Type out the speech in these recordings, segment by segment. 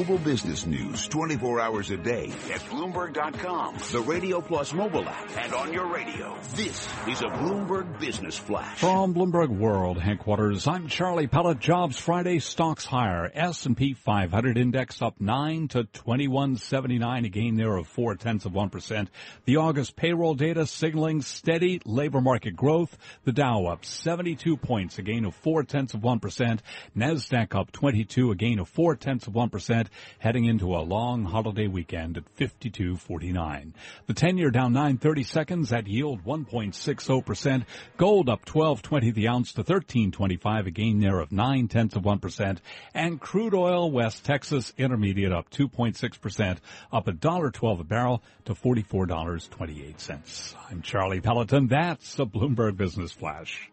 Global business news 24 hours a day at Bloomberg.com, the Radio Plus mobile app, and on your radio. This is a Bloomberg Business Flash. From Bloomberg World headquarters, I'm Charlie Pellett. Jobs Friday stocks higher. S&P 500 index up 9 to 2179, a gain there of 4 tenths of 1%. The August payroll data signaling steady labor market growth. The Dow up 72 points, a gain of 4 tenths of 1%. NASDAQ up 22, a gain of 4 tenths of 1% heading into a long holiday weekend at 52.49. The 10-year down 930 seconds at yield 1.60%. Gold up 12.20 the ounce to 13.25, a gain there of 9 tenths of 1%. And crude oil West Texas Intermediate up 2.6%, up $1.12 a barrel to $44.28. I'm Charlie Pelleton. That's a Bloomberg Business Flash.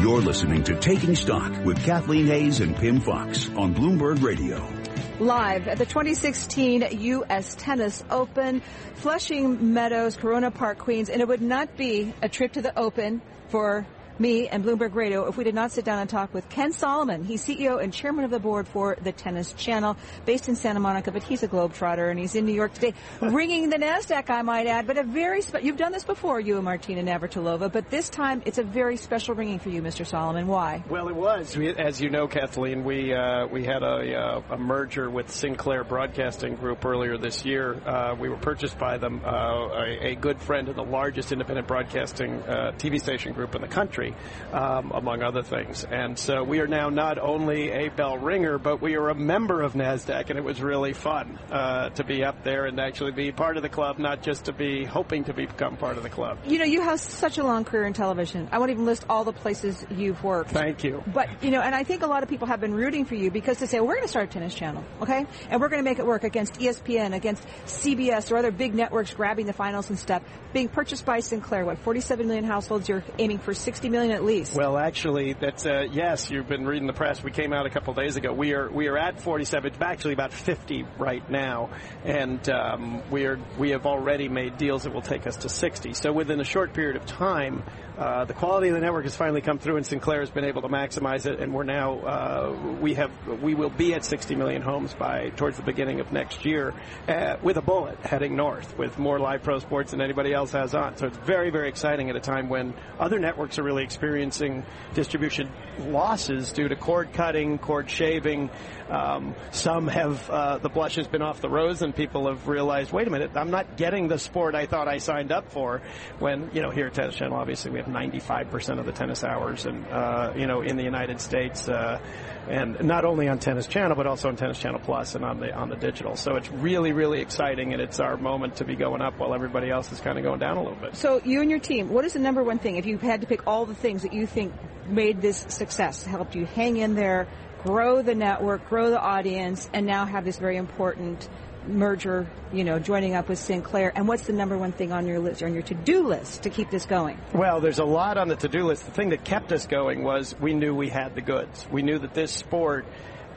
You're listening to Taking Stock with Kathleen Hays and Pimm Fox on Bloomberg Radio. Live at the 2016 U.S. Tennis Open, Flushing Meadows, Corona Park, Queens, and it would not be a trip to the Open for me and Bloomberg Radio if we did not sit down and talk with Ken Solomon. He's CEO and chairman of the board for the Tennis Channel, based in Santa Monica, but he's a globetrotter and he's in New York today, ringing the Nasdaq, I might add. But a very spe- you've done this before, you and Martina Navratilova, but this time it's a very special ringing for you, Mr. Solomon. Why? Well, it was. We, as you know, Kathleen, we uh, we had a, uh, a, merger with Sinclair Broadcasting Group earlier this year. Uh, we were purchased by them, uh, a, a, good friend of the largest independent broadcasting uh, TV station group in the country um, among other things. And so we are now not only a bell ringer, but we are a member of NASDAQ, and it was really fun uh, to be up there and actually be part of the club, not just to be hoping to become part of the club. You know, you have such a long career in television. I won't even list all the places you've worked. Thank you. But, you know, and I think a lot of people have been rooting for you because to say, well, we're going to start a tennis channel, okay? And we're going to make it work against ESPN, against CBS, or other big networks grabbing the finals and stuff. Being purchased by Sinclair, what, 47 million households, you're aiming for 60 million at least least. Well, actually, that's uh, yes. You've been reading the press. We came out a couple days ago. We are we are at 47. It's actually about 50 right now, and um, we are we have already made deals that will take us to 60. So within a short period of time, uh, the quality of the network has finally come through, and Sinclair has been able to maximize it. And we're now uh, we have we will be at 60 million homes by towards the beginning of next year, uh, with a bullet heading north, with more live pro sports than anybody else has on. So it's very very exciting at a time when other networks are really experiencing distribution losses due to cord cutting, cord shaving. Um, some have uh, the blush has been off the rose, and people have realized, wait a minute, I'm not getting the sport I thought I signed up for. When you know here at Tennis Channel, obviously we have 95% of the tennis hours, and uh, you know in the United States, uh, and not only on Tennis Channel but also on Tennis Channel Plus and on the on the digital. So it's really really exciting, and it's our moment to be going up while everybody else is kind of going down a little bit. So you and your team, what is the number one thing if you had to pick all the things that you think made this success, helped you hang in there? grow the network, grow the audience, and now have this very important merger, you know, joining up with Sinclair? And what's the number one thing on your list, on your to-do list to keep this going? Well, there's a lot on the to-do list. The thing that kept us going was we knew we had the goods. We knew that this sport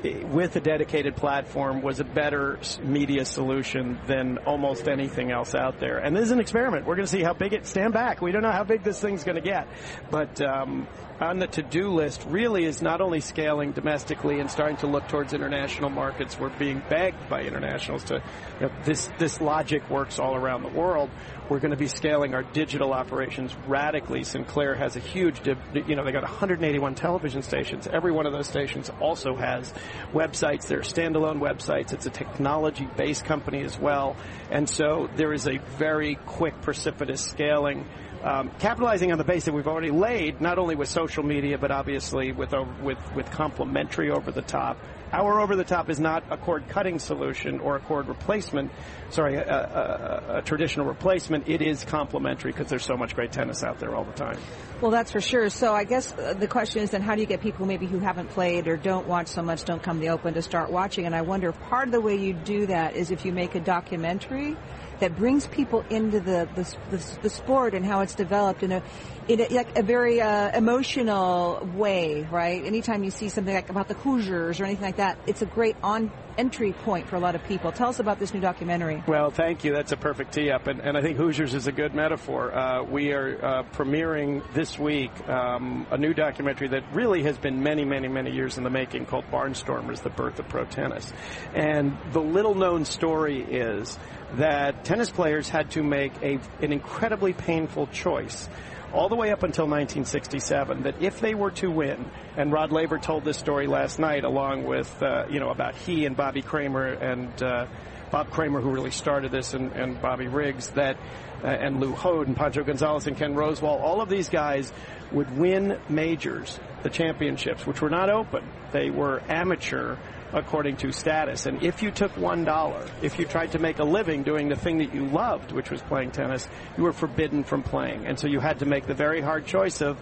with a dedicated platform was a better media solution than almost anything else out there. And this is an experiment. We're going to see how big it. Stand back. We don't know how big this thing's going to get, but um, on the to-do list really is not only scaling domestically and starting to look towards international markets. We're being begged by internationals to you know, this this logic works all around the world. We're going to be scaling our digital operations radically. Sinclair has a huge, you know, they got 181 television stations. Every one of those stations also has websites. They're standalone websites. It's a technology-based company as well, and so there is a very quick, precipitous scaling um, capitalizing on the base that we've already laid, not only with social media, but obviously with with with complementary over the top. Our over the top is not a cord cutting solution or a cord replacement. Sorry, a, a, a traditional replacement. It is complementary because there's so much great tennis out there all the time. Well, that's for sure. So I guess uh, the question is then how do you get people maybe who haven't played or don't watch so much, don't come to the Open to start watching? And I wonder part of the way you do that is if you make a documentary that brings people into the the, the, the sport and how it's developed in a in a, like a very uh, emotional way, right? Anytime you see something like about the Hoosiers or anything like that, it's a great on entry point for a lot of people. Tell us about this new documentary. Well, thank you. That's a perfect tee up, and, and I think Hoosiers is a good metaphor. Uh, we are uh, premiering this week um, a new documentary that really has been many, many, many years in the making called Barnstormers: The Birth of Pro Tennis. And the little known story is that tennis players had to make a, an incredibly painful choice all the way up until 1967 that if they were to win, and Rod Laver told this story last night along with, uh, you know, about he and Bobby Kramer and uh, Bob Kramer, who really started this, and, and Bobby Riggs, that, uh, and Lew Hoad and Pancho Gonzalez and Ken Rosewall, all of these guys would win majors, the championships, which were not open. They were amateur according to status. And if you took one dollar, if you tried to make a living doing the thing that you loved, which was playing tennis, you were forbidden from playing. And so you had to make the very hard choice of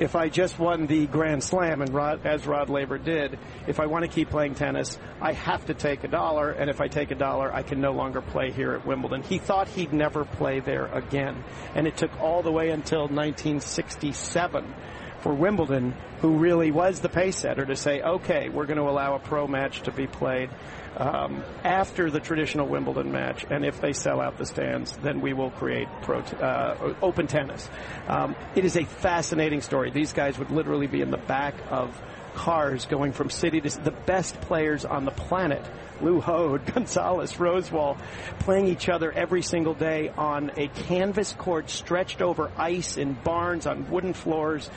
if I just won the Grand Slam, and Rod, as Rod Laver did, if I want to keep playing tennis, I have to take a dollar, and if I take a dollar, I can no longer play here at Wimbledon. He thought he'd never play there again, and it took all the way until 1967 for Wimbledon, who really was the pace setter, to say, okay, we're going to allow a pro match to be played um, after the traditional Wimbledon match, and if they sell out the stands, then we will create pro t- uh, open tennis. Um, it is a fascinating story. These guys would literally be in the back of cars going from city to the best players on the planet. Lew Hoad, Gonzalez, Rosewall, playing each other every single day on a canvas court stretched over ice in barns on wooden floors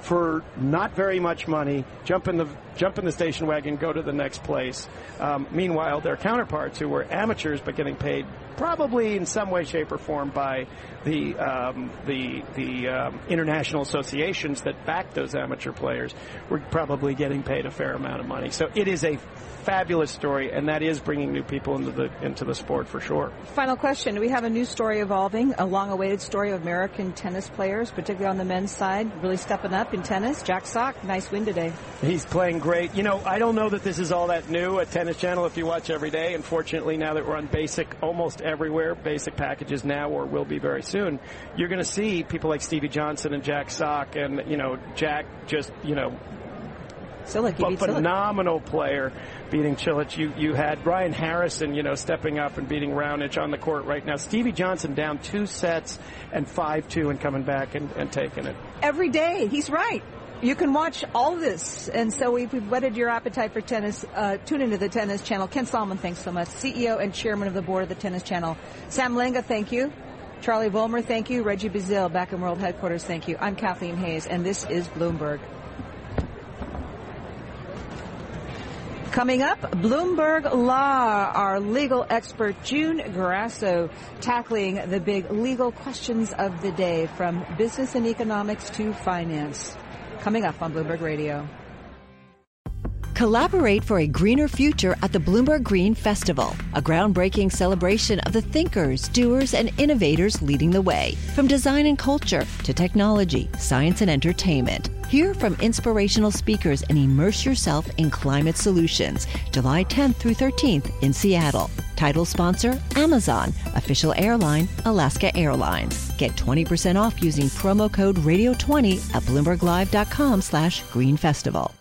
for not very much money, jump in the jump in the station wagon, go to the next place. Um, meanwhile, their counterparts who were amateurs but getting paid probably in some way, shape, or form by the um, the the um, international associations that back those amateur players were probably getting paid a fair amount of money. So it is a fabulous story, and that is bringing new people into the into the sport for sure. Final question: do We have a new story evolving, a long-awaited story of American tennis players, particularly on the men's side, really stepping up in tennis. Jack Sock, nice win today. He's playing great. You know, I don't know that this is all that new at Tennis Channel if you watch every day. Unfortunately, now that we're on basic almost everywhere, basic packages now or will be very soon, you're going to see people like Stevie Johnson and Jack Sock, and you know, Jack just you know Cilic, a phenomenal player beating Cilic. You you had Brian Harrison, you know, stepping up and beating Raonic on the court right now. Stevie Johnson down two sets and five two and coming back and, and taking it. Every day, he's right. You can watch all this. And so we've, we've whetted your appetite for tennis. Uh, tune into the Tennis Channel. Ken Solomon, thanks so much. CEO and chairman of the board of the Tennis Channel. Sam Lenga, thank you. Charlie Vollmer, thank you. Reggie Bazil, back in World Headquarters, thank you. I'm Kathleen Hays, and this is Bloomberg. Coming up, Bloomberg Law, our legal expert June Grasso tackling the big legal questions of the day from business and economics to finance. Coming up on Bloomberg Radio. Collaborate for a greener future at the Bloomberg Green Festival, a groundbreaking celebration of the thinkers, doers, and innovators leading the way, from design and culture to technology, science, and entertainment. Hear from inspirational speakers and immerse yourself in climate solutions. July 10th through 13th in Seattle. Title sponsor Amazon. Official airline Alaska Airlines. Get 20% off using promo code Radio20 at BloombergLive.com slash Green Festival.